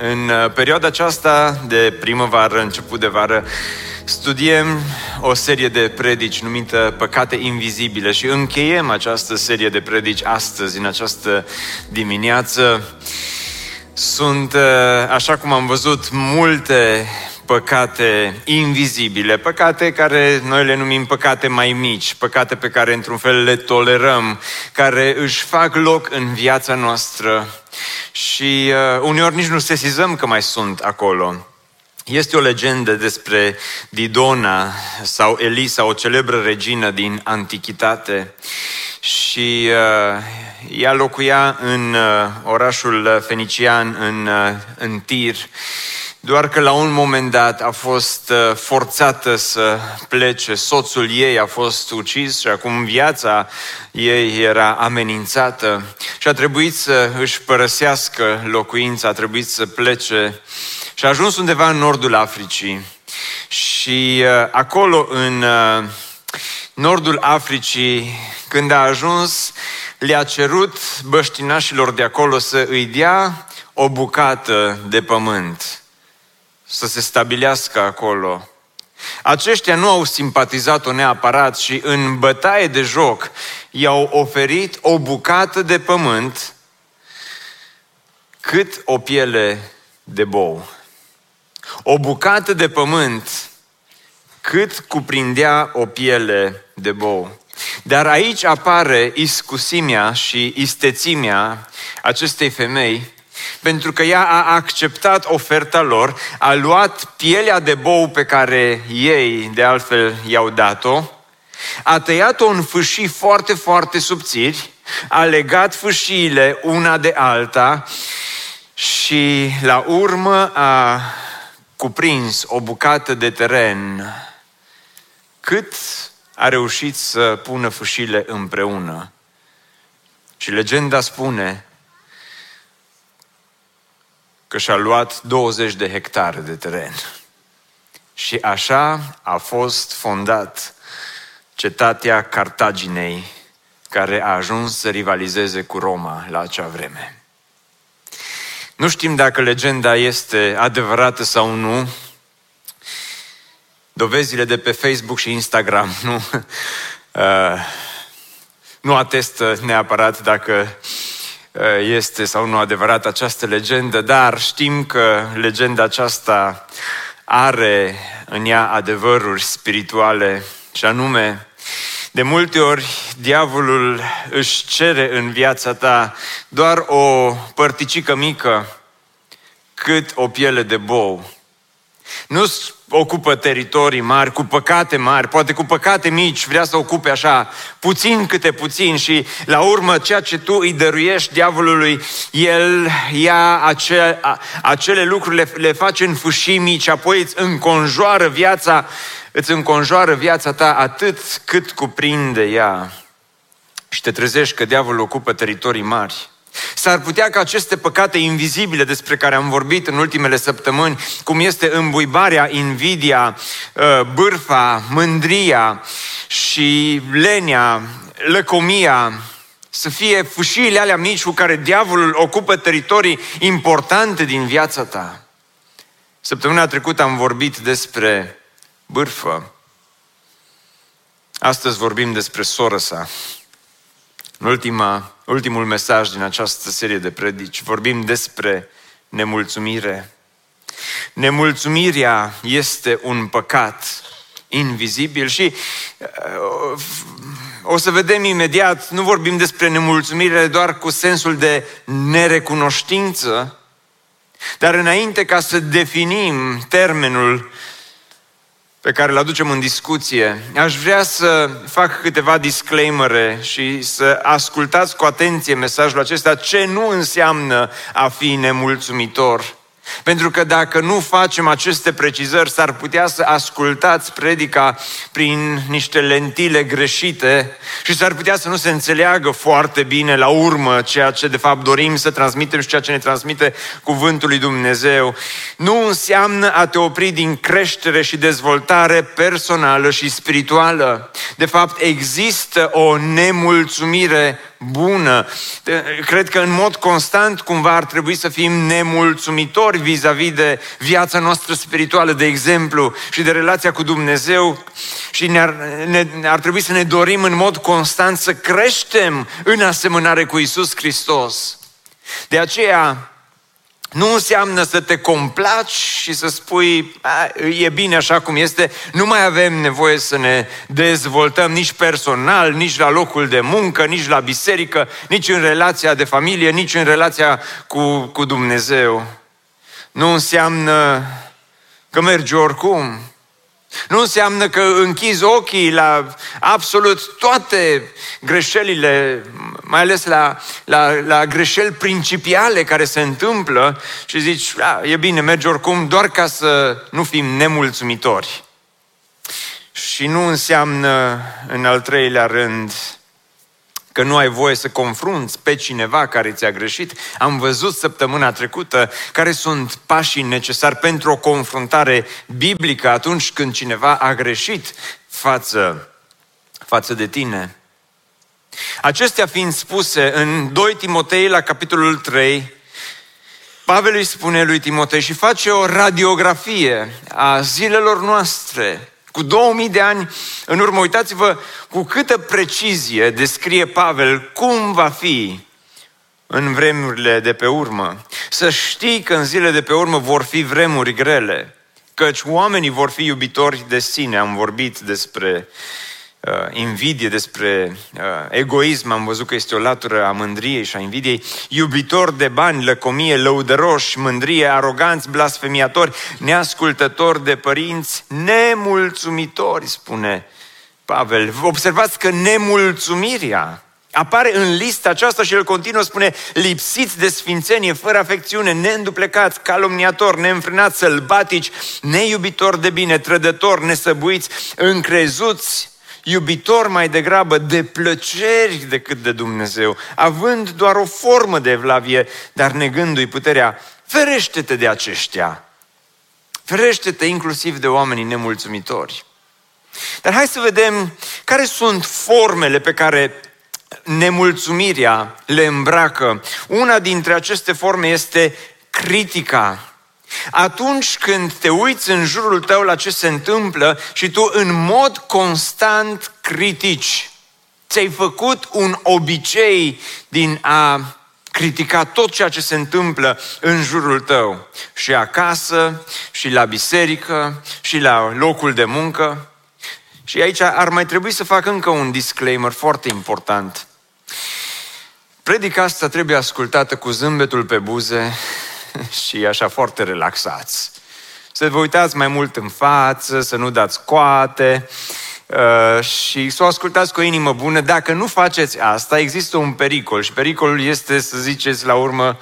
În uh, perioada aceasta de primăvară, început de vară, studiem o serie de predici numită Păcate Invizibile și încheiem această serie de predici astăzi, în această dimineață. Sunt, uh, așa cum am văzut, multe păcate invizibile, păcate care noi le numim păcate mai mici, păcate pe care într-un fel le tolerăm, care își fac loc în viața noastră. Și uh, uneori nici nu sesizăm că mai sunt acolo. Este o legendă despre Didona sau Elisa, o celebră regină din antichitate. Și uh, ea locuia în uh, orașul fenician, în, uh, în Tir doar că la un moment dat a fost uh, forțată să plece, soțul ei a fost ucis și acum viața ei era amenințată. Și a trebuit să își părăsească locuința, a trebuit să plece. Și a ajuns undeva în nordul Africii. Și uh, acolo, în uh, nordul Africii, când a ajuns, le-a cerut băștinașilor de acolo să îi dea o bucată de pământ să se stabilească acolo. Aceștia nu au simpatizat-o neapărat și în bătaie de joc i-au oferit o bucată de pământ cât o piele de bou. O bucată de pământ cât cuprindea o piele de bou. Dar aici apare iscusimea și istețimea acestei femei pentru că ea a acceptat oferta lor, a luat pielea de bou pe care ei, de altfel, i-au dat-o, a tăiat-o în fâșii foarte, foarte subțiri, a legat fâșiile una de alta și la urmă a cuprins o bucată de teren cât a reușit să pună fâșile împreună. Și legenda spune că și-a luat 20 de hectare de teren. Și așa a fost fondat cetatea Cartaginei, care a ajuns să rivalizeze cu Roma la acea vreme. Nu știm dacă legenda este adevărată sau nu. Dovezile de pe Facebook și Instagram nu, uh, nu atestă neapărat dacă Eh, este sau nu adevărat această legendă, dar știm că legenda aceasta are în ea adevăruri spirituale și anume, de multe ori diavolul își cere în viața ta doar o părticică mică cât o piele de bou. Nu ocupă teritorii mari, cu păcate mari, poate cu păcate mici, vrea să ocupe așa, puțin câte puțin și la urmă ceea ce tu îi dăruiești diavolului, el ia acele, acele lucruri, le, le face în fâșii mici, apoi îți înconjoară viața, îți înconjoară viața ta atât cât cuprinde ea. Și te trezești că diavolul ocupă teritorii mari. S-ar putea ca aceste păcate invizibile despre care am vorbit în ultimele săptămâni, cum este îmbuibarea, invidia, ă, bârfa, mândria și lenia, lăcomia, să fie fâșiile alea mici cu care diavolul ocupă teritorii importante din viața ta. Săptămâna trecută am vorbit despre bârfă. Astăzi vorbim despre soră sa. În ultima, ultimul mesaj din această serie de predici vorbim despre nemulțumire. Nemulțumirea este un păcat invizibil și uh, o să vedem imediat, nu vorbim despre nemulțumire doar cu sensul de nerecunoștință, dar înainte ca să definim termenul pe care îl aducem în discuție, aș vrea să fac câteva disclaimere și să ascultați cu atenție mesajul acesta ce nu înseamnă a fi nemulțumitor. Pentru că dacă nu facem aceste precizări, s-ar putea să ascultați predica prin niște lentile greșite și s-ar putea să nu se înțeleagă foarte bine la urmă ceea ce de fapt dorim să transmitem și ceea ce ne transmite cuvântul lui Dumnezeu. Nu înseamnă a te opri din creștere și dezvoltare personală și spirituală. De fapt, există o nemulțumire bună. Cred că în mod constant cumva ar trebui să fim nemulțumitori vis-a-vis de viața noastră spirituală, de exemplu, și de relația cu Dumnezeu și ne-ar, ne, ar trebui să ne dorim în mod constant să creștem în asemănare cu Isus Hristos. De aceea, nu înseamnă să te complaci și să spui, e bine așa cum este, nu mai avem nevoie să ne dezvoltăm nici personal, nici la locul de muncă, nici la biserică, nici în relația de familie, nici în relația cu, cu Dumnezeu. Nu înseamnă că mergi oricum. Nu înseamnă că închizi ochii la absolut toate greșelile, mai ales la, la, la greșeli principiale care se întâmplă și zici, a, e bine, mergi oricum doar ca să nu fim nemulțumitori. Și nu înseamnă, în al treilea rând, că nu ai voie să confrunți pe cineva care ți-a greșit. Am văzut săptămâna trecută care sunt pașii necesari pentru o confruntare biblică atunci când cineva a greșit față, față de tine. Acestea fiind spuse în 2 Timotei la capitolul 3, Pavel îi spune lui Timotei și face o radiografie a zilelor noastre, cu 2000 de ani în urmă, uitați-vă cu câtă precizie descrie Pavel cum va fi în vremurile de pe urmă. Să știi că în zilele de pe urmă vor fi vremuri grele, căci oamenii vor fi iubitori de sine. Am vorbit despre uh, invidie, despre uh, egoism, am văzut că este o latură a mândriei și a invidiei, iubitor de bani, lăcomie, lăudăroși, mândrie, aroganți, blasfemiatori, neascultători de părinți, nemulțumitori, spune Pavel. Observați că nemulțumirea apare în lista aceasta și el continuă, spune, lipsiți de sfințenie, fără afecțiune, neînduplecați, calomniatori, neînfrânați, sălbatici, neiubitori de bine, trădători, nesăbuiți, încrezuți, iubitor mai degrabă de plăceri decât de Dumnezeu, având doar o formă de evlavie, dar negându-i puterea, ferește-te de aceștia. Ferește-te inclusiv de oamenii nemulțumitori. Dar hai să vedem care sunt formele pe care nemulțumirea le îmbracă. Una dintre aceste forme este critica. Atunci când te uiți în jurul tău la ce se întâmplă și tu în mod constant critici, ți-ai făcut un obicei din a critica tot ceea ce se întâmplă în jurul tău, și acasă, și la biserică, și la locul de muncă. Și aici ar mai trebui să fac încă un disclaimer foarte important. Predica asta trebuie ascultată cu zâmbetul pe buze și așa foarte relaxați. Să vă uitați mai mult în față, să nu dați coate uh, și să o ascultați cu o inimă bună. Dacă nu faceți asta, există un pericol și pericolul este să ziceți la urmă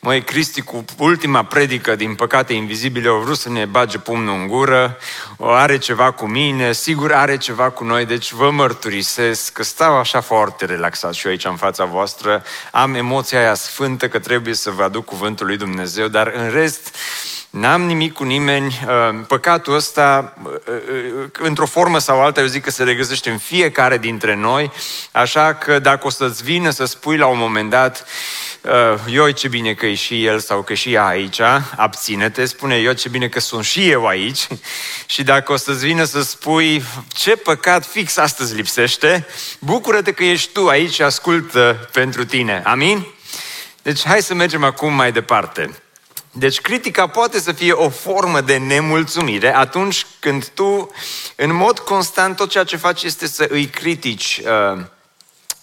Măi, Cristi, cu ultima predică, din păcate invizibile, au vrut să ne bage pumnul în gură, o are ceva cu mine, sigur are ceva cu noi, deci vă mărturisesc că stau așa foarte relaxat și eu aici în fața voastră, am emoția aia sfântă că trebuie să vă aduc cuvântul lui Dumnezeu, dar în rest, N-am nimic cu nimeni. Uh, păcatul ăsta, uh, uh, într-o formă sau alta, eu zic că se regăsește în fiecare dintre noi, așa că dacă o să-ți vină să spui la un moment dat, eu ce bine că e și el sau că și ea aici, abține-te, spune eu ce bine că sunt și eu aici și dacă o să-ți vină să spui ce păcat fix astăzi lipsește, bucură-te că ești tu aici și ascultă pentru tine. Amin? Deci hai să mergem acum mai departe. Deci critica poate să fie o formă de nemulțumire atunci când tu, în mod constant, tot ceea ce faci este să îi critici uh,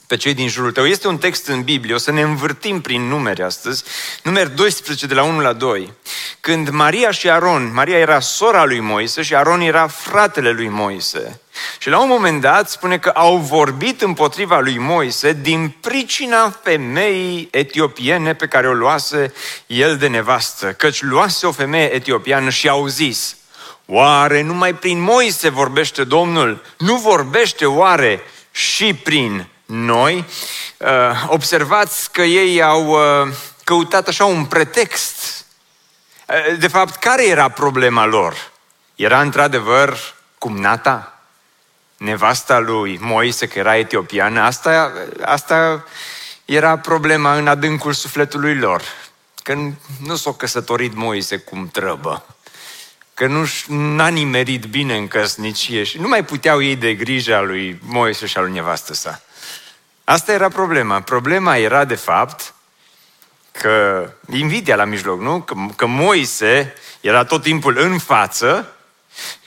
pe cei din jurul tău. Este un text în Biblie, o să ne învârtim prin numere astăzi, numer 12 de la 1 la 2. Când Maria și Aron, Maria era sora lui Moise și Aron era fratele lui Moise. Și la un moment dat spune că au vorbit împotriva lui Moise din pricina femeii etiopiene pe care o luase el de nevastă, căci luase o femeie etiopiană și au zis, Oare numai prin Moise vorbește Domnul? Nu vorbește oare și prin noi? Uh, observați că ei au uh, căutat așa un pretext. Uh, de fapt, care era problema lor? Era într-adevăr cumnata? Nevasta lui Moise, că era etiopiană, asta, asta era problema în adâncul sufletului lor. Că nu s-a căsătorit Moise cum trăbă. Că nu n-a nimerit bine în căsnicie și nu mai puteau ei de grijă a lui Moise și a lui nevastă sa. Asta era problema. Problema era, de fapt, că invidia la mijloc, nu? Că, că Moise era tot timpul în față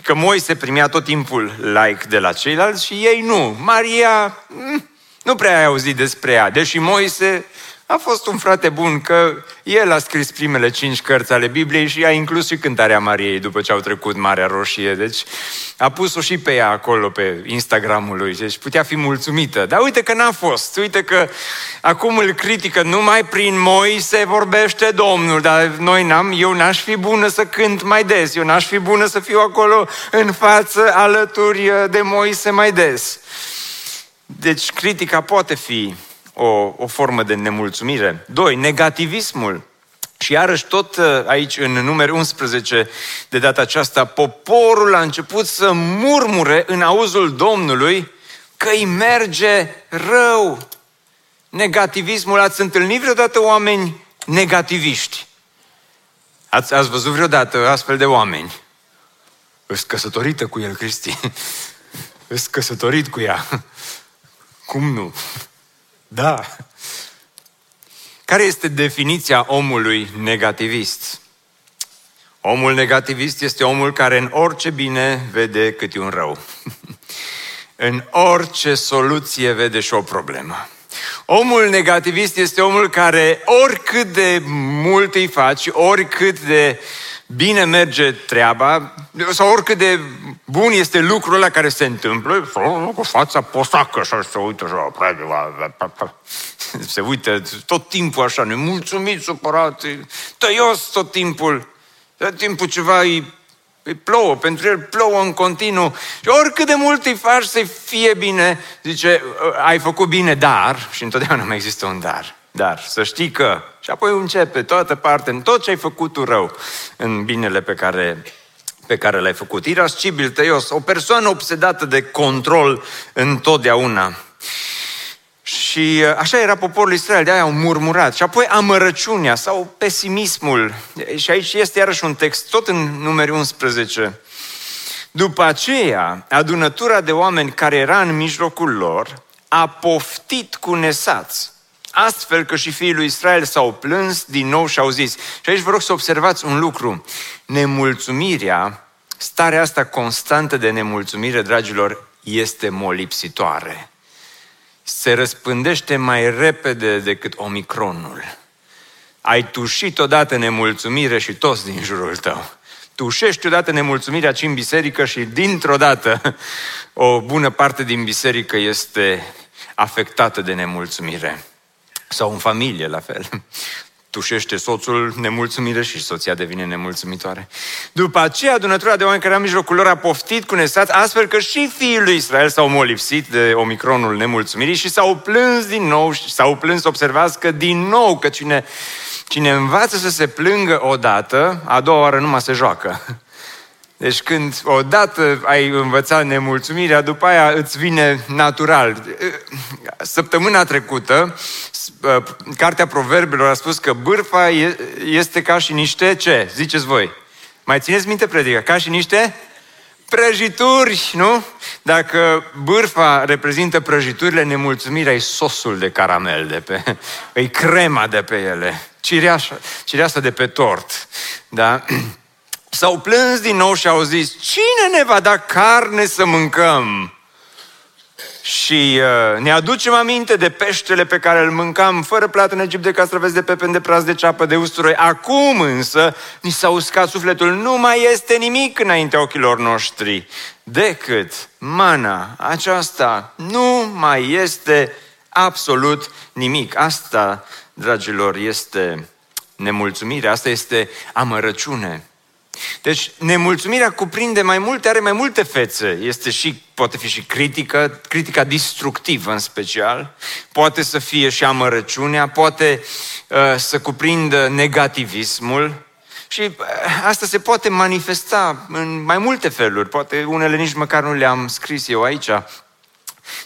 Că Moise primea tot timpul like de la ceilalți și ei nu. Maria mm, nu prea ai auzit despre ea, deși Moise a fost un frate bun că el a scris primele cinci cărți ale Bibliei și a inclus și cântarea Mariei după ce au trecut Marea Roșie. Deci a pus-o și pe ea acolo pe Instagramul lui. Deci putea fi mulțumită. Dar uite că n-a fost. Uite că acum îl critică. Numai prin Moise vorbește Domnul. Dar noi n-am, eu n-aș fi bună să cânt mai des. Eu n-aș fi bună să fiu acolo în față alături de Moise mai des. Deci critica poate fi o, o formă de nemulțumire. Doi, negativismul. Și iarăși tot uh, aici în numeri 11 de data aceasta, poporul a început să murmure în auzul Domnului că îi merge rău. Negativismul, ați întâlnit vreodată oameni negativiști? Ați, ați văzut vreodată astfel de oameni? Îți căsătorită cu el, Cristi. Îți căsătorit cu ea. Cum nu? Da. Care este definiția omului negativist? Omul negativist este omul care în orice bine vede câte un rău. în orice soluție vede și o problemă. Omul negativist este omul care oricât de mult îi faci, oricât de bine merge treaba, sau oricât de bun este lucrul ăla care se întâmplă, cu fața posacă și se uită așa, se uită tot timpul așa, nemulțumit, supărat, tăios tot timpul, tot timpul ceva îi, îi plouă, pentru el plouă în continuu și oricât de mult îi faci să fie bine, zice, ai făcut bine, dar, și întotdeauna mai există un dar, dar să știi că, și apoi începe toată partea, în tot ce ai făcut tu rău, în binele pe care pe care l-ai făcut. Irascibil, tăios, o persoană obsedată de control întotdeauna. Și uh, așa era poporul Israel, de aia au murmurat. Și apoi amărăciunea sau pesimismul. Și aici este iarăși un text, tot în numeri 11. După aceea, adunătura de oameni care era în mijlocul lor a poftit cu nesați, astfel că și fiii lui Israel s-au plâns din nou și au zis. Și aici vă rog să observați un lucru. Nemulțumirea, starea asta constantă de nemulțumire, dragilor, este molipsitoare se răspândește mai repede decât omicronul. Ai tușit odată nemulțumire și toți din jurul tău. Tușești odată nemulțumirea ci în biserică și dintr-o dată o bună parte din biserică este afectată de nemulțumire. Sau în familie, la fel tușește soțul nemulțumire și soția devine nemulțumitoare. După aceea, adunătura de oameni care în mijlocul lor a poftit cu nesați, astfel că și fiii lui Israel s-au molipsit de omicronul nemulțumirii și s-au plâns din nou și s-au plâns, observați că din nou, că cine, cine învață să se plângă odată, a doua oară numai se joacă. Deci când odată ai învățat nemulțumirea, după aia îți vine natural. Săptămâna trecută, Cartea Proverbelor a spus că bârfa este ca și niște ce? Ziceți voi. Mai țineți minte predica? Ca și niște prăjituri, nu? Dacă bârfa reprezintă prăjiturile, nemulțumirea e sosul de caramel de pe, e crema de pe ele, cireașa, cireașa de pe tort, da? S-au plâns din nou și au zis, cine ne va da carne să mâncăm? și uh, ne aducem aminte de peștele pe care îl mâncam fără plată în Egipt de castraveți de pepen de praz de ceapă de usturoi. Acum însă ni s-a uscat sufletul, nu mai este nimic înaintea ochilor noștri decât mana aceasta. Nu mai este absolut nimic. Asta, dragilor, este nemulțumire, asta este amărăciune. Deci nemulțumirea cuprinde mai multe, are mai multe fețe. Este și, poate fi și critică, critica destructivă în special, poate să fie și amărăciunea, poate uh, să cuprindă negativismul și uh, asta se poate manifesta în mai multe feluri. Poate unele nici măcar nu le-am scris eu aici,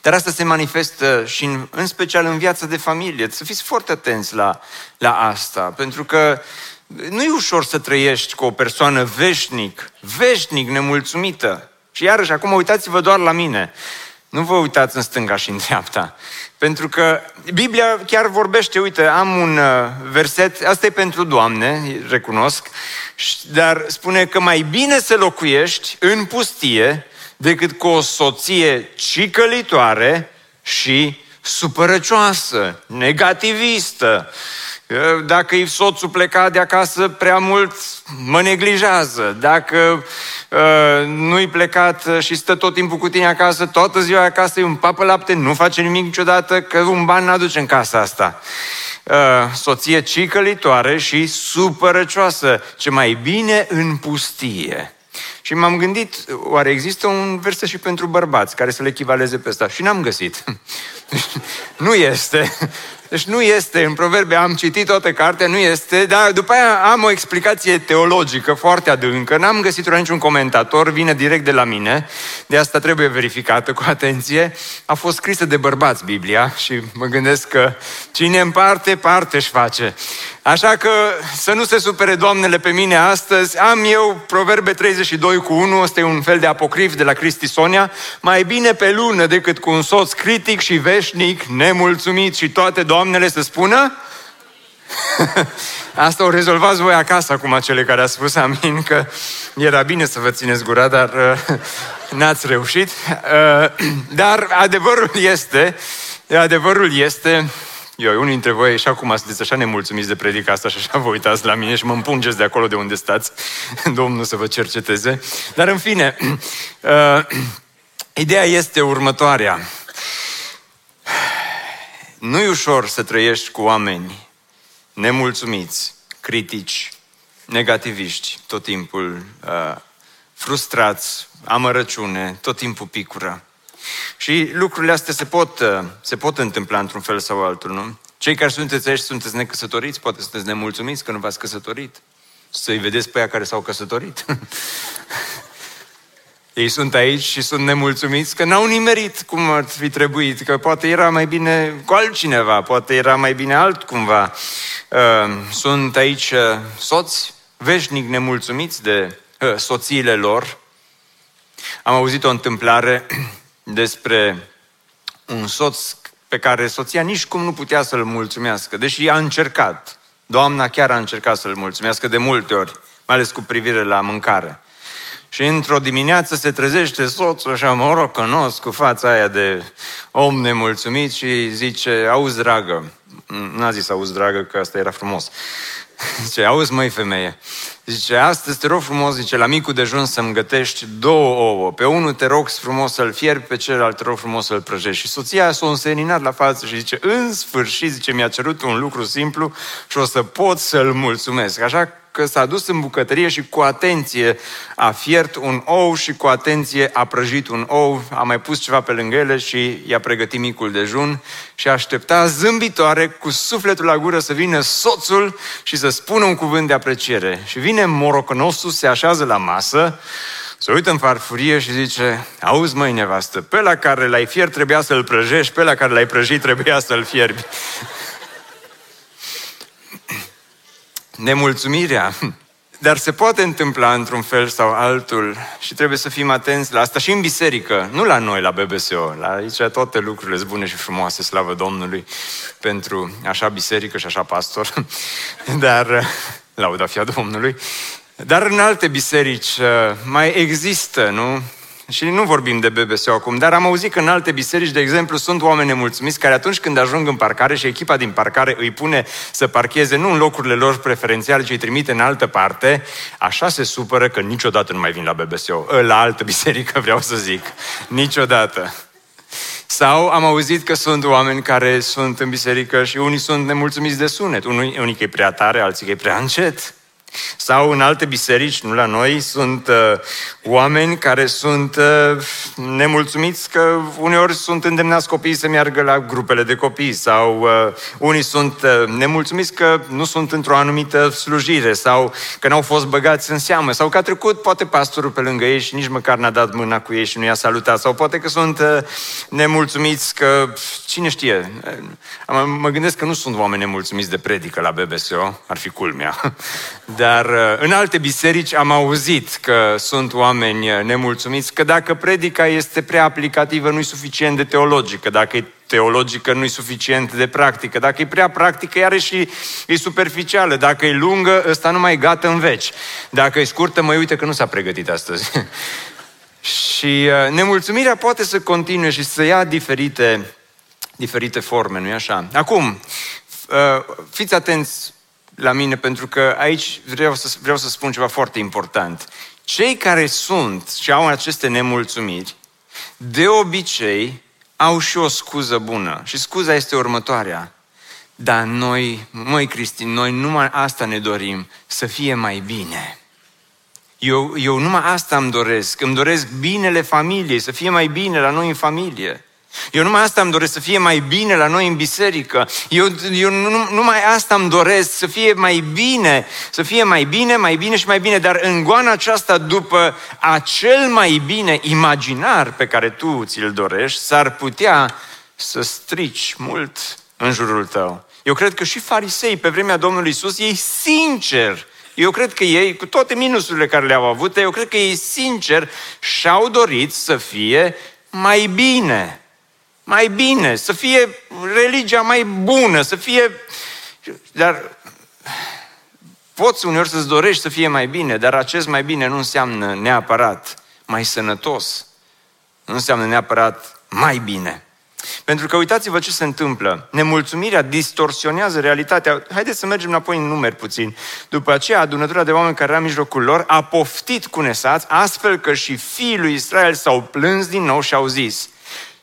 dar asta se manifestă și în, în special în viața de familie. Să fiți foarte atenți la, la asta, pentru că nu e ușor să trăiești cu o persoană veșnic, veșnic nemulțumită. Și iarăși, acum uitați-vă doar la mine. Nu vă uitați în stânga și în dreapta. Pentru că Biblia chiar vorbește, uite, am un uh, verset, asta e pentru Doamne, recunosc, dar spune că mai bine să locuiești în pustie decât cu o soție cicălitoare și supărăcioasă, negativistă, dacă e soțul plecat de acasă prea mult, mă neglijează. Dacă uh, nu-i plecat și stă tot timpul cu tine acasă, toată ziua acasă e un papă lapte, nu face nimic niciodată, că un ban n-aduce în casa asta. Uh, soție cicălitoare și supărăcioasă, ce mai bine în pustie. Și m-am gândit, oare există un verset și pentru bărbați care să le echivaleze pe asta? Și n-am găsit. nu este. Deci nu este, în proverbe am citit toată cartea, nu este, dar după aia am o explicație teologică foarte adâncă, n-am găsit la niciun comentator, vine direct de la mine, de asta trebuie verificată cu atenție. A fost scrisă de bărbați Biblia și mă gândesc că cine împarte, parte își face. Așa că să nu se supere doamnele pe mine astăzi, am eu Proverbe 32 cu 1, ăsta e un fel de apocrif de la Cristi Sonia, mai bine pe lună decât cu un soț critic și veșnic, nemulțumit și toate doamnele să spună Asta o rezolvați voi acasă acum, cele care a spus amin, că era bine să vă țineți gura, dar uh, n-ați reușit. Uh, dar adevărul este, adevărul este eu, unii dintre voi, și acum sunteți așa nemulțumiți de predica asta și așa vă uitați la mine și mă împungeți de acolo de unde stați, Domnul să vă cerceteze. Dar în fine, uh, ideea este următoarea. Nu e ușor să trăiești cu oameni nemulțumiți, critici, negativiști, tot timpul uh, frustrați, amărăciune, tot timpul picură. Și lucrurile astea se pot, uh, se pot întâmpla într-un fel sau altul, nu? Cei care sunteți aici sunteți necăsătoriți, poate sunteți nemulțumiți că nu v-ați căsătorit. Să-i vedeți pe aia care s-au căsătorit. Ei sunt aici și sunt nemulțumiți că n-au nimerit cum ar fi trebuit, că poate era mai bine cu altcineva, poate era mai bine altcumva. Uh, sunt aici uh, soți veșnic nemulțumiți de soțiile lor. Am auzit o întâmplare despre un soț pe care soția nici cum nu putea să-l mulțumească, deși a încercat. Doamna chiar a încercat să-l mulțumească de multe ori, mai ales cu privire la mâncare. Și într-o dimineață se trezește soțul așa morocănos cu fața aia de om nemulțumit și zice, auzi dragă, n-a zis auzi dragă că asta era frumos, zice, auzi măi femeie, Zice, astăzi te rog frumos, zice, la micul dejun să-mi gătești două ouă. Pe unul te rog frumos să-l fierbi, pe celălalt te rog frumos să-l prăjești. Și soția s-a înseninat la față și zice, în sfârșit, zice, mi-a cerut un lucru simplu și o să pot să-l mulțumesc. Așa că s-a dus în bucătărie și cu atenție a fiert un ou și cu atenție a prăjit un ou, a mai pus ceva pe lângă ele și i-a pregătit micul dejun și aștepta zâmbitoare cu sufletul la gură să vină soțul și să spună un cuvânt de apreciere. Și vine morocănosul, se așează la masă, se uită în farfurie și zice, auzi măi nevastă, pe la care l-ai fiert trebuia să-l prăjești, pe la care l-ai prăjit trebuia să-l fierbi. Nemulțumirea dar se poate întâmpla într-un fel sau altul și trebuie să fim atenți la asta și în biserică, nu la noi, la BBSO. La aici toate lucrurile sunt bune și frumoase, slavă Domnului, pentru așa biserică și așa pastor. Dar, lauda fia Domnului. Dar în alte biserici uh, mai există, nu? Și nu vorbim de BBS acum, dar am auzit că în alte biserici, de exemplu, sunt oameni nemulțumiți care atunci când ajung în parcare și echipa din parcare îi pune să parcheze nu în locurile lor preferențiale, ci îi trimite în altă parte, așa se supără că niciodată nu mai vin la BBSO. La altă biserică vreau să zic. Niciodată. Sau am auzit că sunt oameni care sunt în biserică și unii sunt nemulțumiți de sunet. Unii, unii că e prea tare, alții că e prea încet. Sau în alte biserici, nu la noi, sunt uh, oameni care sunt uh, nemulțumiți că uneori sunt îndemnați copiii să meargă la grupele de copii sau uh, unii sunt uh, nemulțumiți că nu sunt într-o anumită slujire sau că n-au fost băgați în seamă sau că a trecut poate pastorul pe lângă ei și nici măcar n-a dat mâna cu ei și nu i-a salutat sau poate că sunt uh, nemulțumiți că cine știe, uh, mă gândesc că nu sunt oameni nemulțumiți de predică la BBSO, ar fi culmea. Dar uh, în alte biserici am auzit că sunt oameni uh, nemulțumiți, că dacă predica este prea aplicativă, nu e suficient de teologică, dacă e teologică, nu e suficient de practică, dacă e prea practică, iară și e superficială, dacă e lungă, ăsta nu mai gata în veci. Dacă e scurtă, mă uite că nu s-a pregătit astăzi. și uh, nemulțumirea poate să continue și să ia diferite, diferite forme, nu-i așa? Acum, fiți atenți la mine pentru că aici vreau să, vreau să spun ceva foarte important. Cei care sunt și au aceste nemulțumiri, de obicei au și o scuză bună. Și scuza este următoarea. Dar noi, măi Cristi, noi numai asta ne dorim, să fie mai bine. Eu, eu numai asta îmi doresc. Îmi doresc binele familiei, să fie mai bine la noi în familie. Eu numai asta îmi doresc, să fie mai bine la noi în biserică. Eu, eu nu, numai asta îmi doresc, să fie mai bine, să fie mai bine, mai bine și mai bine. Dar în goana aceasta, după acel mai bine imaginar pe care tu ți-l dorești, s-ar putea să strici mult în jurul tău. Eu cred că și farisei pe vremea Domnului Isus, ei sincer, eu cred că ei, cu toate minusurile care le-au avut, eu cred că ei sincer și-au dorit să fie mai bine mai bine, să fie religia mai bună, să fie... Dar poți uneori să-ți dorești să fie mai bine, dar acest mai bine nu înseamnă neapărat mai sănătos. Nu înseamnă neapărat mai bine. Pentru că uitați-vă ce se întâmplă. Nemulțumirea distorsionează realitatea. Haideți să mergem înapoi în numeri puțin. După aceea, adunătura de oameni care era în mijlocul lor a poftit cu nesați, astfel că și fiii lui Israel s-au plâns din nou și au zis,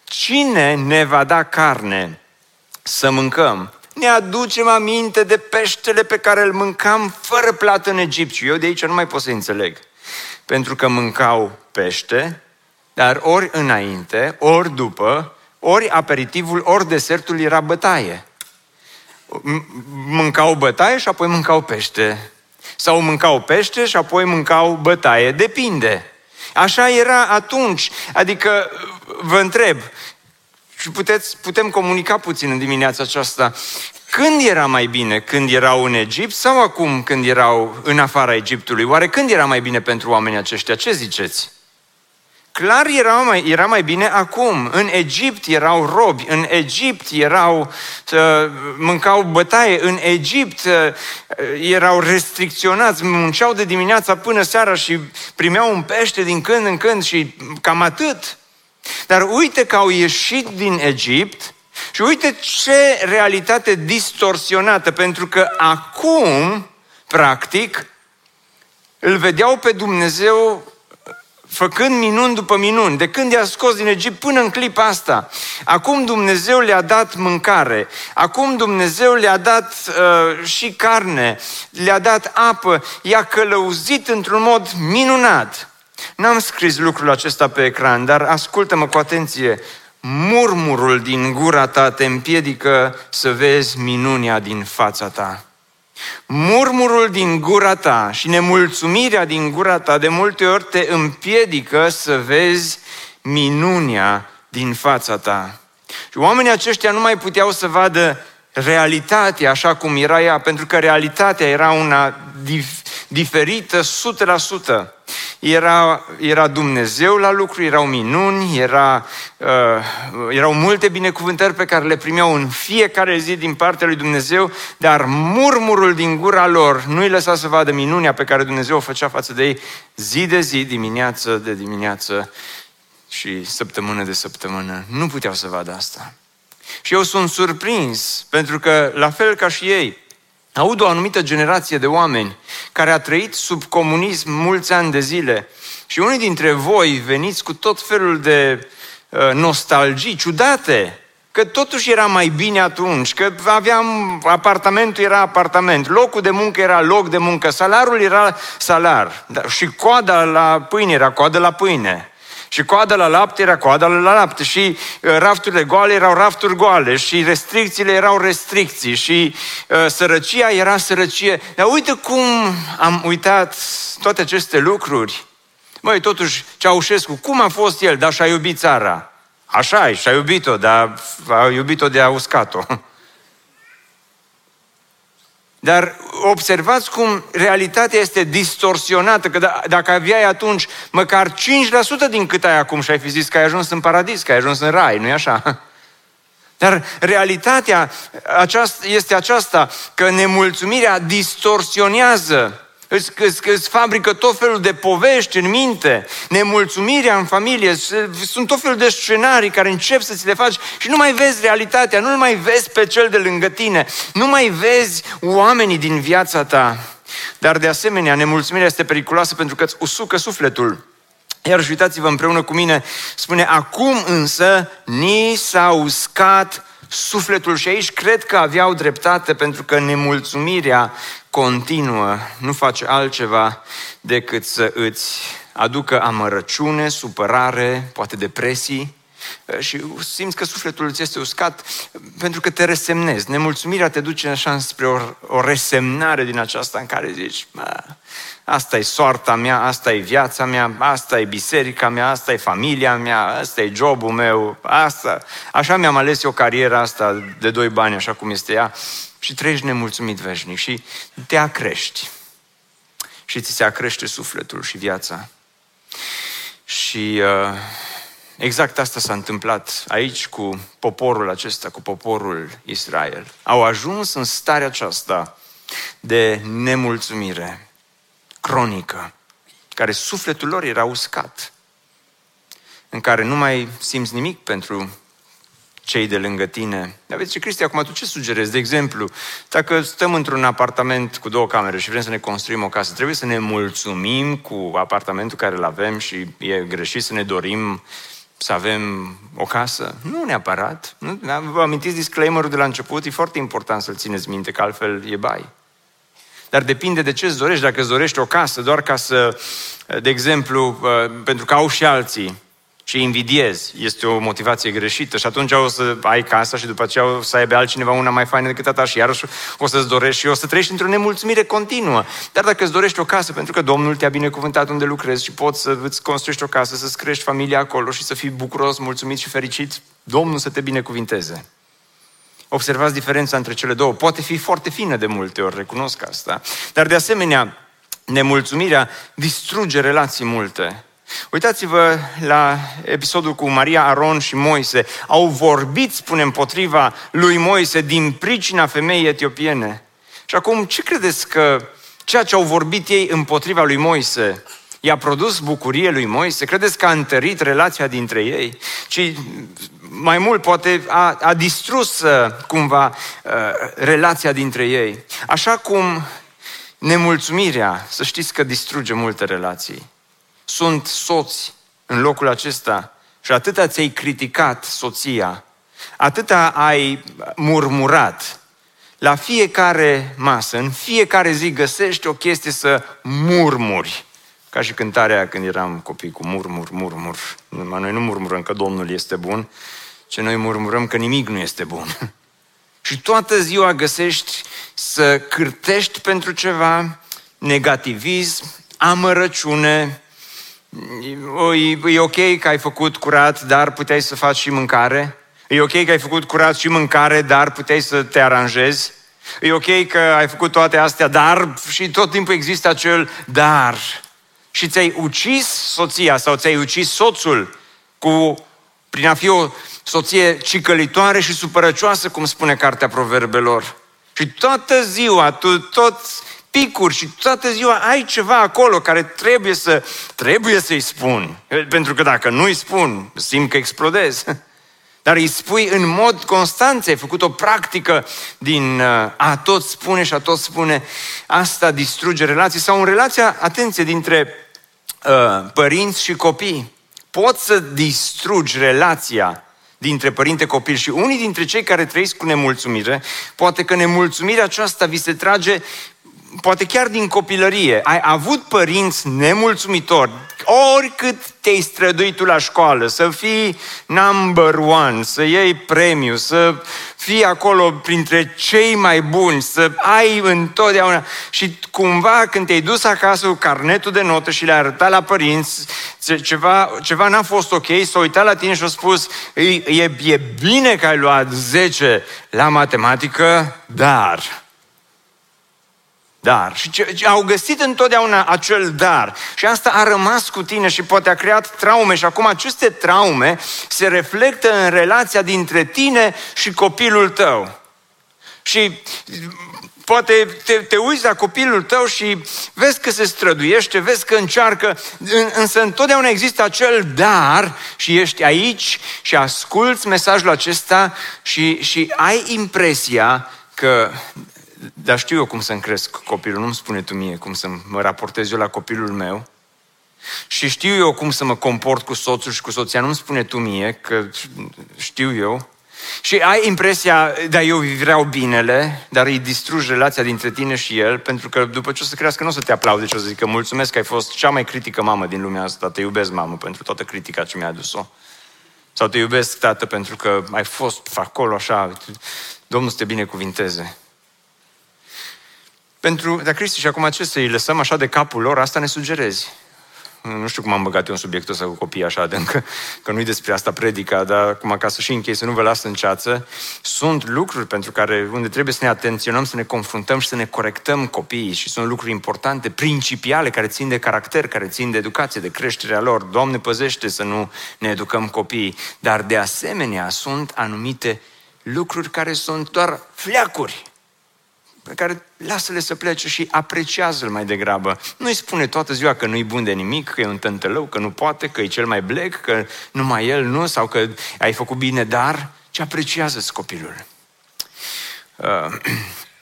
Cine ne va da carne să mâncăm? Ne aducem aminte de peștele pe care îl mâncam fără plată în Egipt. Și eu de aici nu mai pot să înțeleg. Pentru că mâncau pește, dar ori înainte, ori după, ori aperitivul, ori desertul era bătaie. Mâncau bătaie și apoi mâncau pește. Sau mâncau pește și apoi mâncau bătaie. Depinde. Așa era atunci. Adică, vă întreb, și puteți, putem comunica puțin în dimineața aceasta. Când era mai bine? Când erau în Egipt sau acum când erau în afara Egiptului? Oare când era mai bine pentru oamenii aceștia? Ce ziceți? Clar era mai, era mai bine acum. În Egipt erau robi, în Egipt erau, uh, mâncau bătaie, în Egipt uh, erau restricționați, munceau de dimineața până seara și primeau un pește din când în când și cam atât. Dar uite că au ieșit din Egipt și uite ce realitate distorsionată, pentru că acum, practic, îl vedeau pe Dumnezeu făcând minuni după minuni, de când i-a scos din Egipt până în clipa asta. Acum Dumnezeu le-a dat mâncare, acum Dumnezeu le-a dat uh, și carne, le-a dat apă, i-a călăuzit într-un mod minunat. N-am scris lucrul acesta pe ecran, dar ascultă-mă cu atenție. Murmurul din gura ta te împiedică să vezi minunia din fața ta. Murmurul din gura ta și nemulțumirea din gura ta de multe ori te împiedică să vezi minunia din fața ta. Și oamenii aceștia nu mai puteau să vadă realitatea așa cum era ea, pentru că realitatea era una dif- diferită 100%. Era, era Dumnezeu la lucru, erau minuni, era, uh, erau multe binecuvântări pe care le primeau în fiecare zi din partea lui Dumnezeu, dar murmurul din gura lor nu îi lăsa să vadă minunea pe care Dumnezeu o făcea față de ei zi de zi, dimineață de dimineață și săptămână de săptămână. Nu puteau să vadă asta. Și eu sunt surprins, pentru că, la fel ca și ei, aud o anumită generație de oameni care a trăit sub comunism mulți ani de zile și unii dintre voi veniți cu tot felul de uh, nostalgii ciudate, că totuși era mai bine atunci, că aveam, apartamentul era apartament, locul de muncă era loc de muncă, salarul era salar da, și coada la pâine era coadă la pâine. Și coada la lapte era coada la lapte și uh, rafturile goale erau rafturi goale și restricțiile erau restricții și uh, sărăcia era sărăcie. Dar uite cum am uitat toate aceste lucruri. Măi, totuși, Ceaușescu, cum a fost el, dar și-a iubit țara? Așa e, și-a iubit-o, dar a iubit-o de a uscat-o. Dar observați cum realitatea este distorsionată, că d- dacă aveai atunci măcar 5% din cât ai acum și ai fi zis că ai ajuns în paradis, că ai ajuns în rai, nu-i așa? Dar realitatea aceasta, este aceasta, că nemulțumirea distorsionează îți, îți, îți fabrică tot felul de povești în minte, nemulțumirea în familie, sunt tot felul de scenarii care încep să ți le faci și nu mai vezi realitatea, nu mai vezi pe cel de lângă tine, nu mai vezi oamenii din viața ta. Dar de asemenea, nemulțumirea este periculoasă pentru că îți usucă sufletul. Iar uitați-vă împreună cu mine, spune, acum însă ni s-a uscat sufletul și aici cred că aveau dreptate pentru că nemulțumirea continuă. Nu face altceva decât să îți aducă amărăciune, supărare, poate depresii și simți că sufletul îți este uscat pentru că te resemnezi. Nemulțumirea te duce așa spre o, o resemnare din aceasta în care zici, asta e soarta mea, asta e viața mea, asta e biserica mea, asta e familia mea, asta e jobul meu, asta. Așa mi-am ales eu cariera asta de doi bani, așa cum este ea și trăiești nemulțumit veșnic și te acrești. Și ți se acrește sufletul și viața. Și uh, exact asta s-a întâmplat aici cu poporul acesta, cu poporul Israel. Au ajuns în starea aceasta de nemulțumire cronică, care sufletul lor era uscat, în care nu mai simți nimic pentru cei de lângă tine. Dar vezi ce, Cristi, acum tu ce sugerezi? De exemplu, dacă stăm într-un apartament cu două camere și vrem să ne construim o casă, trebuie să ne mulțumim cu apartamentul care îl avem și e greșit să ne dorim să avem o casă? Nu neapărat. Nu? Vă amintiți disclaimerul de la început? E foarte important să-l țineți minte, că altfel e bai. Dar depinde de ce îți dorești. Dacă îți dorești o casă doar ca să, de exemplu, uh, pentru că au și alții, și invidiezi, este o motivație greșită și atunci o să ai casa și după aceea o să aibă altcineva una mai faină decât a ta și iarăși o să-ți dorești și o să trăiești într-o nemulțumire continuă. Dar dacă îți dorești o casă pentru că Domnul te-a binecuvântat unde lucrezi și poți să îți construiești o casă, să-ți crești familia acolo și să fii bucuros, mulțumit și fericit, Domnul să te binecuvinteze. Observați diferența între cele două. Poate fi foarte fină de multe ori, recunosc asta. Dar de asemenea, nemulțumirea distruge relații multe. Uitați-vă la episodul cu Maria, Aron și Moise. Au vorbit, spune, împotriva lui Moise din pricina femeii etiopiene. Și acum, ce credeți că ceea ce au vorbit ei împotriva lui Moise i-a produs bucurie lui Moise? Credeți că a întărit relația dintre ei? Ci mai mult poate a, a distrus uh, cumva uh, relația dintre ei. Așa cum nemulțumirea, să știți că distruge multe relații sunt soți în locul acesta și atâta ți-ai criticat soția, atâta ai murmurat, la fiecare masă, în fiecare zi găsești o chestie să murmuri. Ca și cântarea când eram copii cu murmur, murmur. Noi nu murmurăm că Domnul este bun, ci noi murmurăm că nimic nu este bun. și toată ziua găsești să cârtești pentru ceva, negativism, amărăciune, E, e ok că ai făcut curat, dar puteai să faci și mâncare. E ok că ai făcut curat și mâncare, dar puteai să te aranjezi. E ok că ai făcut toate astea, dar și tot timpul există acel dar. Și ți-ai ucis soția sau ți-ai ucis soțul cu, prin a fi o soție cicălitoare și supărăcioasă, cum spune Cartea Proverbelor. Și toată ziua, tu tot picuri și toată ziua ai ceva acolo care trebuie să trebuie să-i spun. Pentru că dacă nu-i spun, simt că explodez. Dar îi spui în mod constant, ai făcut o practică din uh, a tot spune și a tot spune, asta distruge relații. Sau în relația, atenție, dintre uh, părinți și copii. Poți să distrugi relația dintre părinte copil și unii dintre cei care trăiesc cu nemulțumire, poate că nemulțumirea aceasta vi se trage poate chiar din copilărie, ai avut părinți nemulțumitori, oricât te-ai străduit tu la școală, să fii number one, să iei premiu, să fii acolo printre cei mai buni, să ai întotdeauna. Și cumva când te-ai dus acasă cu carnetul de notă și le-ai arătat la părinți, ceva, ceva n-a fost ok, s-au uitat la tine și au spus, e, e, e bine că ai luat 10 la matematică, dar dar. Și ce, ce, au găsit întotdeauna acel dar. Și asta a rămas cu tine și poate a creat traume. Și acum aceste traume se reflectă în relația dintre tine și copilul tău. Și poate te, te uiți la copilul tău și vezi că se străduiește, vezi că încearcă, însă întotdeauna există acel dar și ești aici și asculți mesajul acesta și, și ai impresia că dar știu eu cum să-mi cresc copilul, nu-mi spune tu mie cum să mă raportez eu la copilul meu. Și știu eu cum să mă comport cu soțul și cu soția, nu-mi spune tu mie, că știu eu. Și ai impresia, da, eu vreau binele, dar îi distrugi relația dintre tine și el, pentru că după ce o să crească, nu o să te aplaude și o să zică mulțumesc că ai fost cea mai critică mamă din lumea asta, te iubesc mamă pentru toată critica ce mi-a adus-o. Sau te iubesc tată pentru că ai fost acolo așa, Domnul să te binecuvinteze. Pentru, dar Cristi, și acum ce să îi lăsăm așa de capul lor, asta ne sugerezi. Nu știu cum am băgat eu în subiectul ăsta cu copiii așa de încă, că nu-i despre asta predica, dar acum ca să și închei, să nu vă las în ceață, sunt lucruri pentru care, unde trebuie să ne atenționăm, să ne confruntăm și să ne corectăm copiii și sunt lucruri importante, principiale, care țin de caracter, care țin de educație, de creșterea lor. Doamne, păzește să nu ne educăm copiii. Dar de asemenea sunt anumite lucruri care sunt doar fleacuri pe care lasă-le să plece și apreciază-l mai degrabă. Nu-i spune toată ziua că nu-i bun de nimic, că e un tântălău, că nu poate, că e cel mai blec, că numai el nu, sau că ai făcut bine, dar ce apreciază copilul. Uh,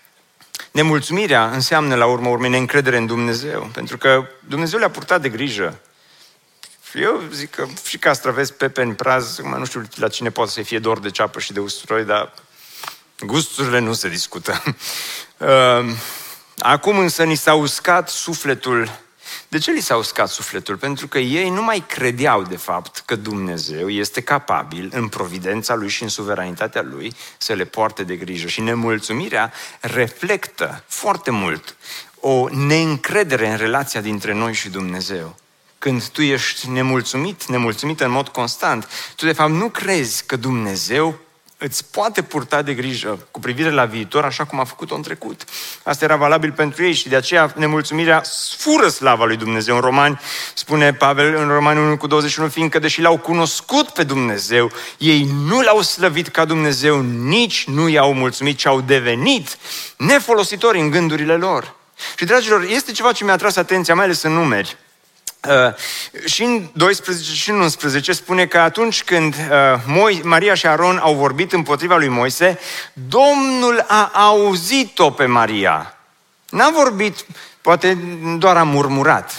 nemulțumirea înseamnă, la urmă urmei, neîncredere în Dumnezeu, pentru că Dumnezeu le-a purtat de grijă. Eu zic că și castraveți pepe în praz, nu știu la cine poate să fie dor de ceapă și de usturoi, dar gusturile nu se discută. Ehm, acum însă ni s-a uscat sufletul. De ce li s-a uscat sufletul? Pentru că ei nu mai credeau, de fapt, că Dumnezeu este capabil, în providența Lui și în suveranitatea Lui, să le poarte de grijă. Și nemulțumirea reflectă foarte mult o neîncredere în relația dintre noi și Dumnezeu. Când tu ești nemulțumit, nemulțumit în mod constant, tu de fapt nu crezi că Dumnezeu îți poate purta de grijă cu privire la viitor așa cum a făcut-o în trecut. Asta era valabil pentru ei și de aceea nemulțumirea fură slava lui Dumnezeu. În Romani spune Pavel în Romani 1 cu 21, fiindcă deși l-au cunoscut pe Dumnezeu, ei nu l-au slăvit ca Dumnezeu, nici nu i-au mulțumit, ci au devenit nefolositori în gândurile lor. Și, dragilor, este ceva ce mi-a tras atenția, mai ales în numeri. Uh, și în 12 și în 11 spune că atunci când uh, Maria și Aron au vorbit împotriva lui Moise, Domnul a auzit-o pe Maria. N-a vorbit, poate doar a murmurat.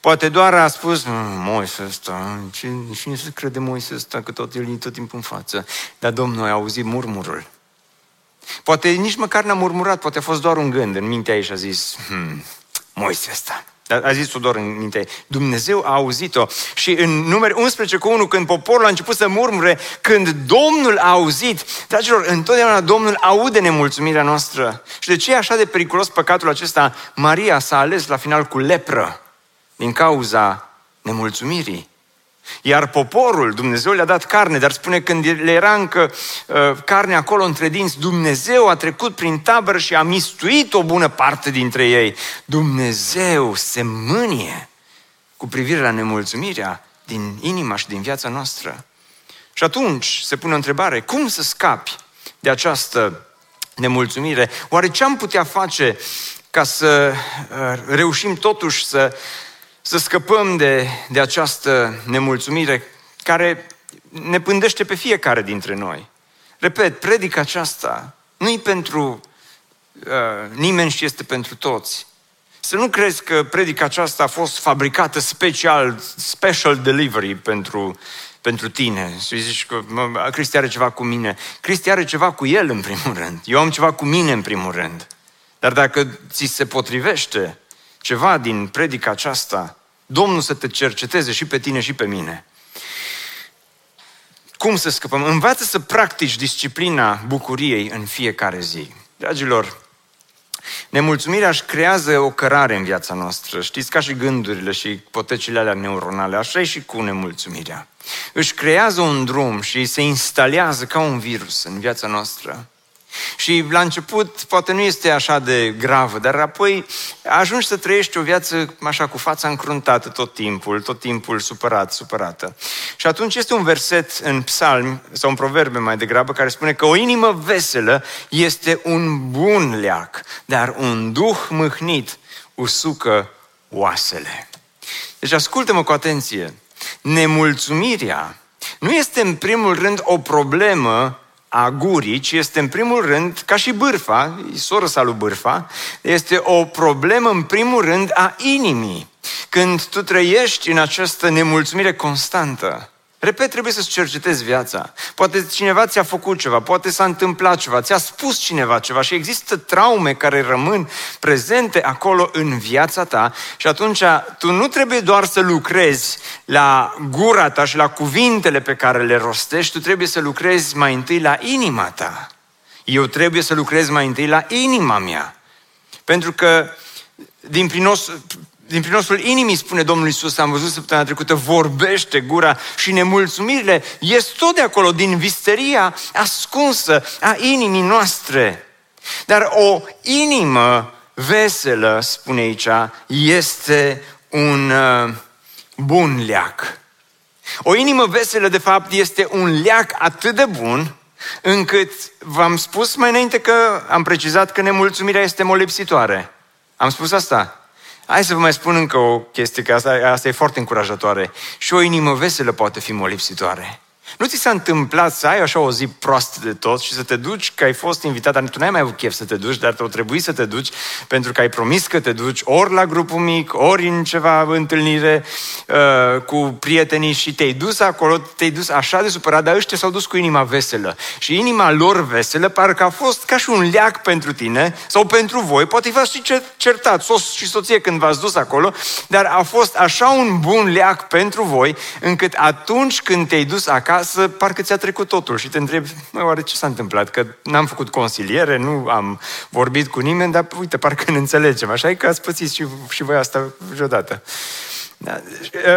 Poate doar a spus, Moise ăsta, cine se crede Moise ăsta, că tot el e tot timpul în față. Dar Domnul a auzit murmurul. Poate nici măcar n-a murmurat, poate a fost doar un gând în mintea ei și a zis, hmm, Moise ăsta. A zis-o doar în minte. Dumnezeu a auzit-o. Și în numeri 11 cu 1, când poporul a început să murmure, când Domnul a auzit, dragilor, întotdeauna Domnul aude nemulțumirea noastră. Și de ce e așa de periculos păcatul acesta? Maria s-a ales la final cu lepră din cauza nemulțumirii. Iar poporul, Dumnezeu le-a dat carne, dar spune când le era încă uh, carne acolo între dinți, Dumnezeu a trecut prin tabără și a mistuit o bună parte dintre ei. Dumnezeu se mânie cu privire la nemulțumirea din inima și din viața noastră. Și atunci se pune o întrebare, cum să scapi de această nemulțumire? Oare ce am putea face ca să reușim totuși să, să scăpăm de, de această nemulțumire care ne pândește pe fiecare dintre noi. Repet, predica aceasta nu e pentru uh, nimeni și este pentru toți. Să nu crezi că predica aceasta a fost fabricată special, special delivery pentru, pentru tine. Și zici că mă, Cristi are ceva cu mine. Cristi are ceva cu el în primul rând. Eu am ceva cu mine în primul rând. Dar dacă ți se potrivește ceva din predica aceasta, Domnul să te cerceteze și pe tine și pe mine. Cum să scăpăm? Învață să practici disciplina bucuriei în fiecare zi. Dragilor, nemulțumirea își creează o cărare în viața noastră. Știți, ca și gândurile și ipotecile alea neuronale, așa e și cu nemulțumirea. Își creează un drum și se instalează ca un virus în viața noastră. Și la început poate nu este așa de gravă, dar apoi ajungi să trăiești o viață așa cu fața încruntată tot timpul, tot timpul supărat, supărată. Și atunci este un verset în psalm, sau un proverbe mai degrabă, care spune că o inimă veselă este un bun leac, dar un duh mâhnit usucă oasele. Deci ascultă-mă cu atenție. Nemulțumirea nu este în primul rând o problemă a gurii, ci este în primul rând, ca și bârfa, soră sa lui bârfa, este o problemă în primul rând a inimii. Când tu trăiești în această nemulțumire constantă, Repet, trebuie să-ți cercetezi viața. Poate cineva ți-a făcut ceva, poate s-a întâmplat ceva, ți-a spus cineva ceva și există traume care rămân prezente acolo în viața ta și atunci tu nu trebuie doar să lucrezi la gura ta și la cuvintele pe care le rostești, tu trebuie să lucrezi mai întâi la inima ta. Eu trebuie să lucrez mai întâi la inima mea. Pentru că din prinos, din prinosul inimii, spune Domnul Isus, am văzut săptămâna trecută, vorbește gura și nemulțumirile ies tot de acolo, din visteria ascunsă a inimii noastre. Dar o inimă veselă, spune aici, este un uh, bun leac. O inimă veselă, de fapt, este un leac atât de bun, încât v-am spus mai înainte că am precizat că nemulțumirea este molipsitoare. Am spus asta. Hai să vă mai spun încă o chestie, că asta, asta e foarte încurajatoare. Și o inimă veselă poate fi molipsitoare. Nu ți s-a întâmplat să ai așa o zi proastă de tot și să te duci că ai fost invitat, dar tu n-ai mai avut chef să te duci, dar tu trebuie să te duci pentru că ai promis că te duci ori la grupul mic, ori în ceva întâlnire uh, cu prietenii și te-ai dus acolo, te-ai dus așa de supărat, dar ăștia s-au dus cu inima veselă. Și inima lor veselă parcă a fost ca și un leac pentru tine sau pentru voi, poate v-ați și certat, sos și soție când v-ați dus acolo, dar a fost așa un bun leac pentru voi, încât atunci când te-ai dus acasă, acasă, parcă ți-a trecut totul și te întrebi, mă, oare ce s-a întâmplat? Că n-am făcut consiliere, nu am vorbit cu nimeni, dar uite, parcă ne înțelegem. Așa e că ați pățit și, și voi asta vreodată. Da.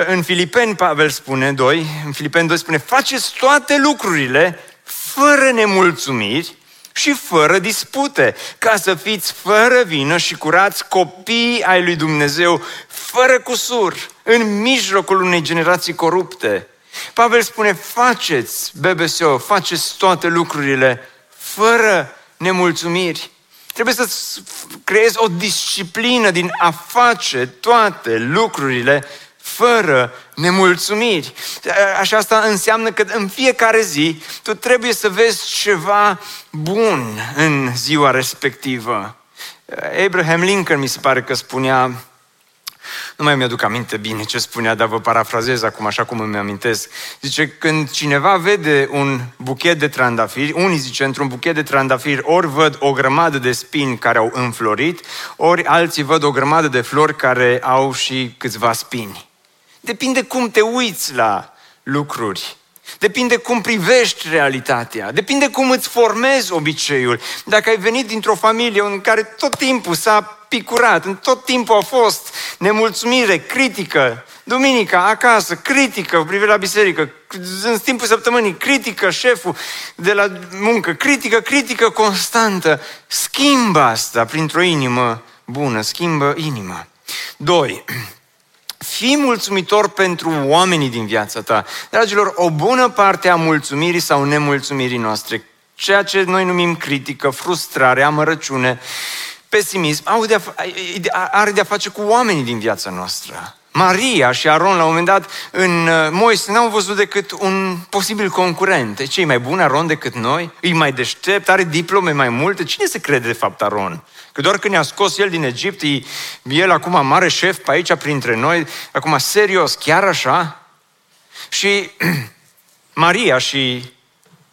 În Filipeni, Pavel spune, 2, în Filipeni 2 spune, faceți toate lucrurile fără nemulțumiri și fără dispute, ca să fiți fără vină și curați copii ai lui Dumnezeu, fără cusur, în mijlocul unei generații corupte, Pavel spune, faceți BBSO, faceți toate lucrurile fără nemulțumiri. Trebuie să creezi o disciplină din a face toate lucrurile fără nemulțumiri. Așa asta înseamnă că în fiecare zi tu trebuie să vezi ceva bun în ziua respectivă. Abraham Lincoln mi se pare că spunea nu mai mi-aduc aminte bine ce spunea, dar vă parafrazez acum așa cum îmi amintesc. Zice, când cineva vede un buchet de trandafiri, unii zice, într-un buchet de trandafiri, ori văd o grămadă de spini care au înflorit, ori alții văd o grămadă de flori care au și câțiva spini. Depinde cum te uiți la lucruri. Depinde cum privești realitatea. Depinde cum îți formezi obiceiul. Dacă ai venit dintr-o familie în care tot timpul s-a picurat, în tot timpul a fost nemulțumire, critică, duminica, acasă, critică, privire la biserică, în timpul săptămânii, critică șeful de la muncă, critică, critică constantă. Schimbă asta printr-o inimă bună, schimbă inima. Doi, Fii mulțumitor pentru oamenii din viața ta. Dragilor, o bună parte a mulțumirii sau nemulțumirii noastre, ceea ce noi numim critică, frustrare, amărăciune, pesimism are de-a face cu oamenii din viața noastră. Maria și Aron, la un moment dat, în uh, Moise, n-au văzut decât un posibil concurent. Ce e mai bun Aron decât noi? E mai deștept? Are diplome mai multe? Cine se crede de fapt Aron? Că doar când ne-a scos el din Egipt, e el acum mare șef pe aici printre noi, acum serios, chiar așa? Și Maria și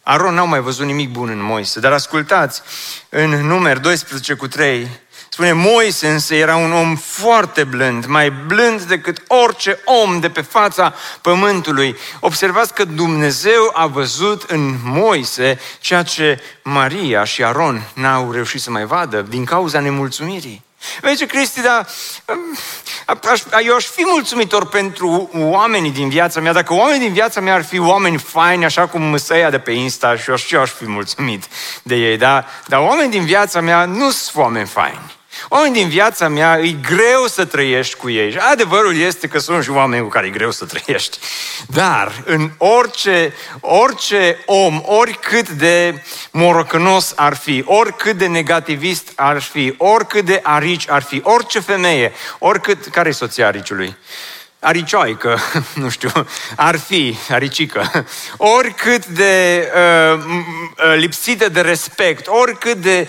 Aron n-au mai văzut nimic bun în Moise, dar ascultați, în numeri 12 cu 3, Spune, Moise însă era un om foarte blând, mai blând decât orice om de pe fața pământului. Observați că Dumnezeu a văzut în Moise ceea ce Maria și Aron n-au reușit să mai vadă din cauza nemulțumirii. Vezi, Cristi, dar aș, eu aș fi mulțumitor pentru oamenii din viața mea. Dacă oamenii din viața mea ar fi oameni faini, așa cum măsăia de pe Insta și eu, și eu aș fi mulțumit de ei. Dar, dar oamenii din viața mea nu sunt oameni faini. Oameni din viața mea, e greu să trăiești cu ei. Adevărul este că sunt și oameni cu care e greu să trăiești. Dar în orice, orice om, oricât de morocănos ar fi, oricât de negativist ar fi, oricât de arici ar fi, orice femeie, oricât... Care e soția ariciului? aricioică, nu știu, ar fi, aricică, oricât de uh, lipsită de respect, oricât de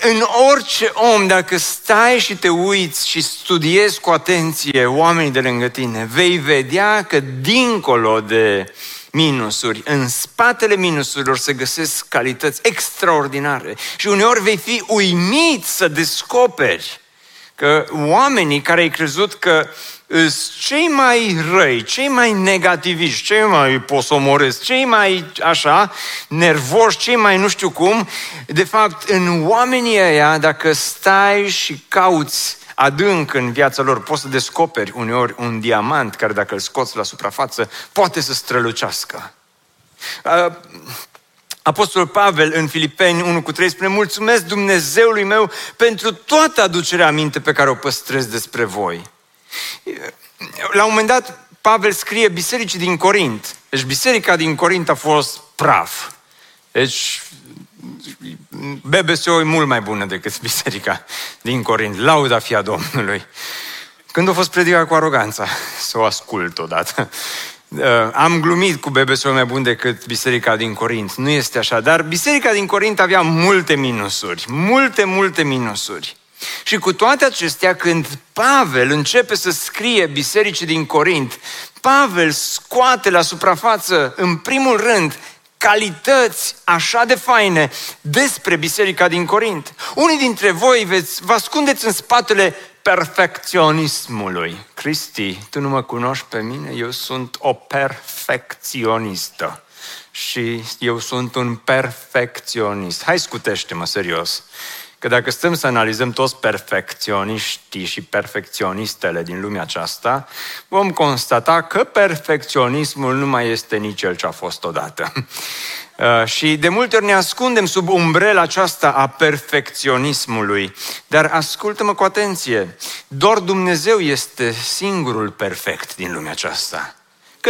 în orice om, dacă stai și te uiți și studiezi cu atenție oamenii de lângă tine, vei vedea că dincolo de minusuri, în spatele minusurilor se găsesc calități extraordinare. Și uneori vei fi uimit să descoperi că oamenii care ai crezut că sunt cei mai răi, cei mai negativiști, cei mai posomoresc, cei mai așa, nervoși, cei mai nu știu cum, de fapt, în oamenii ăia, dacă stai și cauți adânc în viața lor, poți să descoperi uneori un diamant care dacă îl scoți la suprafață, poate să strălucească. Apostolul Pavel în Filipeni 1 cu 3 spune Mulțumesc Dumnezeului meu pentru toată aducerea aminte pe care o păstrez despre voi. La un moment dat, Pavel scrie bisericii din Corint. Deci biserica din Corint a fost praf. Deci BBSO e mult mai bună decât biserica din Corint. Lauda fie a Domnului. Când a fost predicat cu aroganța, să o ascult odată. Uh, am glumit cu BBSO mai bun decât biserica din Corint. Nu este așa. Dar biserica din Corint avea multe minusuri. Multe, multe minusuri. Și cu toate acestea, când Pavel începe să scrie bisericii din Corint, Pavel scoate la suprafață, în primul rând, calități așa de faine despre biserica din Corint. Unii dintre voi veți, vă ascundeți în spatele perfecționismului. Cristi, tu nu mă cunoști pe mine? Eu sunt o perfecționistă. Și eu sunt un perfecționist. Hai, scutește-mă, serios. Că dacă stăm să analizăm toți perfecționiștii și perfecționistele din lumea aceasta, vom constata că perfecționismul nu mai este nici el ce a fost odată. Uh, și de multe ori ne ascundem sub umbrela aceasta a perfecționismului. Dar ascultă-mă cu atenție, doar Dumnezeu este singurul perfect din lumea aceasta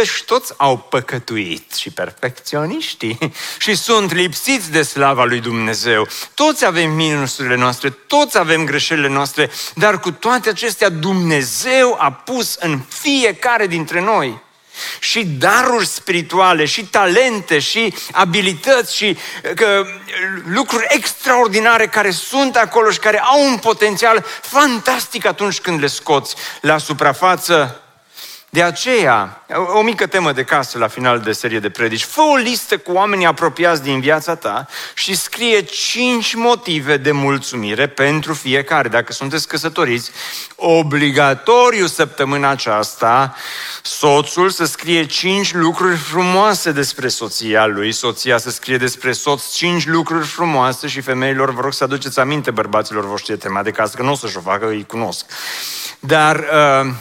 și toți au păcătuit și perfecționiștii și sunt lipsiți de slava lui Dumnezeu. Toți avem minusurile noastre, toți avem greșelile noastre, dar cu toate acestea Dumnezeu a pus în fiecare dintre noi și daruri spirituale, și talente, și abilități, și că, lucruri extraordinare care sunt acolo și care au un potențial fantastic atunci când le scoți la suprafață de aceea, o mică temă de casă la final de serie de predici, fă o listă cu oamenii apropiați din viața ta și scrie cinci motive de mulțumire pentru fiecare. Dacă sunteți căsătoriți, obligatoriu săptămâna aceasta, soțul să scrie cinci lucruri frumoase despre soția lui, soția să scrie despre soț cinci lucruri frumoase și femeilor vă rog să aduceți aminte bărbaților voștri de tema de casă, că nu o să-și o facă, îi cunosc. Dar uh,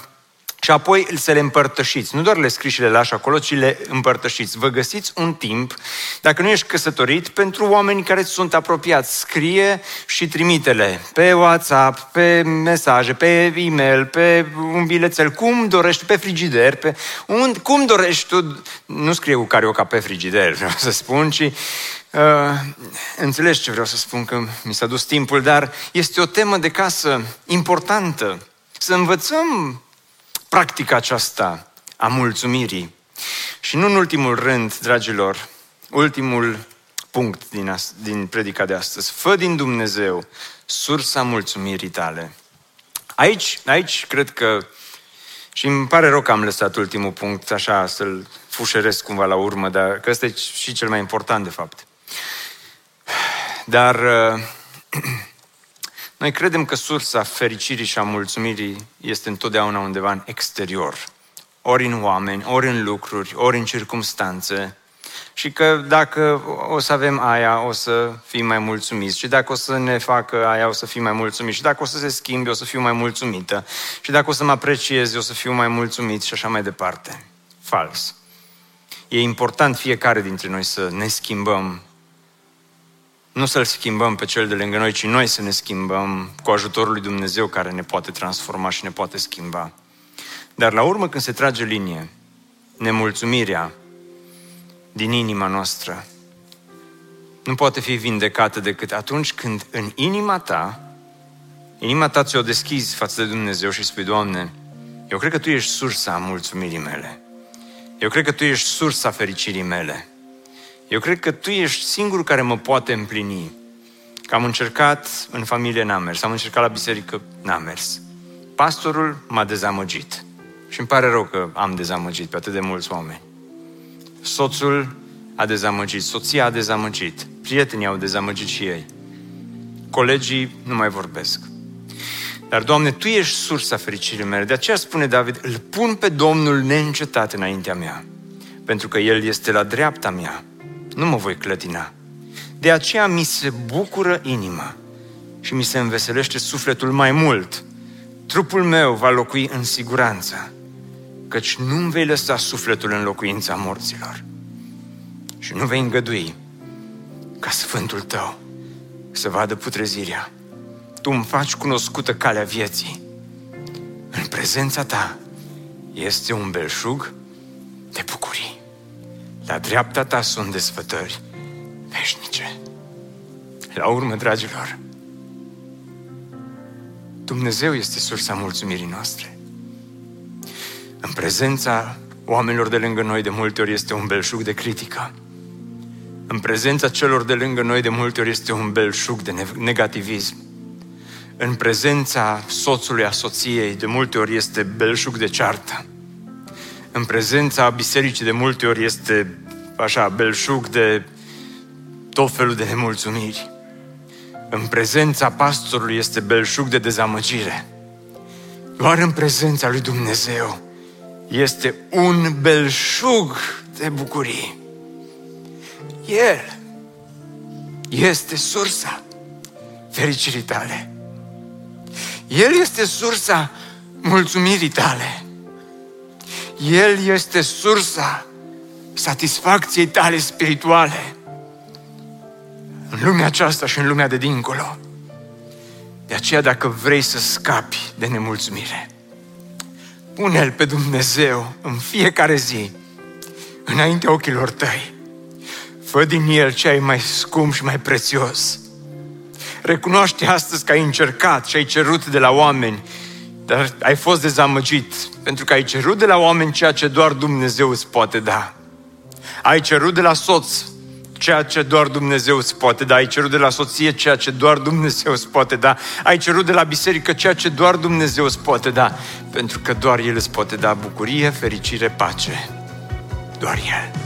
și apoi să le împărtășiți. Nu doar le scriși și le lași acolo, ci le împărtășiți. Vă găsiți un timp, dacă nu ești căsătorit, pentru oameni care sunt apropiați. Scrie și trimite-le pe WhatsApp, pe mesaje, pe e-mail, pe un bilețel, cum dorești, pe frigider, pe und, cum dorești tu. Nu scrie cu carioca pe frigider, vreau să spun, ci Uh, înțelegi ce vreau să spun, că mi s-a dus timpul, dar este o temă de casă importantă. Să învățăm practica aceasta a mulțumirii. Și nu în ultimul rând, dragilor, ultimul punct din, ast- din predica de astăzi. Fă din Dumnezeu sursa mulțumirii tale. Aici, aici cred că, și îmi pare rău că am lăsat ultimul punct așa să-l fușeresc cumva la urmă, dar că ăsta e și cel mai important de fapt. Dar uh, noi credem că sursa fericirii și a mulțumirii este întotdeauna undeva în exterior. Ori în oameni, ori în lucruri, ori în circumstanțe. Și că dacă o să avem aia, o să fim mai mulțumiți. Și dacă o să ne facă aia, o să fim mai mulțumiți. Și dacă o să se schimbe, o să fiu mai mulțumită. Și dacă o să mă apreciez, o să fiu mai mulțumit și așa mai departe. Fals. E important fiecare dintre noi să ne schimbăm nu să-L schimbăm pe cel de lângă noi, ci noi să ne schimbăm cu ajutorul lui Dumnezeu care ne poate transforma și ne poate schimba. Dar la urmă, când se trage linie, nemulțumirea din inima noastră nu poate fi vindecată decât atunci când în inima ta, inima ta ți-o deschizi față de Dumnezeu și spui, Doamne, eu cred că Tu ești sursa mulțumirii mele. Eu cred că Tu ești sursa fericirii mele. Eu cred că tu ești singurul care mă poate împlini. Că am încercat în familie, n-am mers. Am încercat la biserică, n-am mers. Pastorul m-a dezamăgit. Și îmi pare rău că am dezamăgit pe atât de mulți oameni. Soțul a dezamăgit, soția a dezamăgit, prietenii au dezamăgit și ei. Colegii nu mai vorbesc. Dar, Doamne, Tu ești sursa fericirii mele. De aceea spune David, îl pun pe Domnul neîncetat înaintea mea, pentru că El este la dreapta mea nu mă voi clătina. De aceea mi se bucură inima și mi se înveselește sufletul mai mult. Trupul meu va locui în siguranță, căci nu vei lăsa sufletul în locuința morților și nu vei îngădui ca sfântul tău să vadă putrezirea. Tu îmi faci cunoscută calea vieții. În prezența ta este un belșug de bucurie. La dreapta ta sunt desfătări veșnice. La urmă, dragilor, Dumnezeu este sursa mulțumirii noastre. În prezența oamenilor de lângă noi de multe ori este un belșug de critică. În prezența celor de lângă noi de multe ori este un belșug de negativism. În prezența soțului, a soției, de multe ori este belșug de ceartă în prezența bisericii de multe ori este așa, belșug de tot felul de nemulțumiri. În prezența pastorului este belșug de dezamăgire. Doar în prezența lui Dumnezeu este un belșug de bucurie. El este sursa fericirii tale. El este sursa mulțumirii tale. El este sursa satisfacției tale spirituale în lumea aceasta și în lumea de dincolo. De aceea, dacă vrei să scapi de nemulțumire, pune-L pe Dumnezeu în fiecare zi, înaintea ochilor tăi. Fă din El ce ai mai scump și mai prețios. Recunoaște astăzi că ai încercat și ai cerut de la oameni dar ai fost dezamăgit pentru că ai cerut de la oameni ceea ce doar Dumnezeu îți poate da. Ai cerut de la soț ceea ce doar Dumnezeu îți poate da. Ai cerut de la soție ceea ce doar Dumnezeu îți poate da. Ai cerut de la biserică ceea ce doar Dumnezeu îți poate da. Pentru că doar El îți poate da bucurie, fericire, pace. Doar El.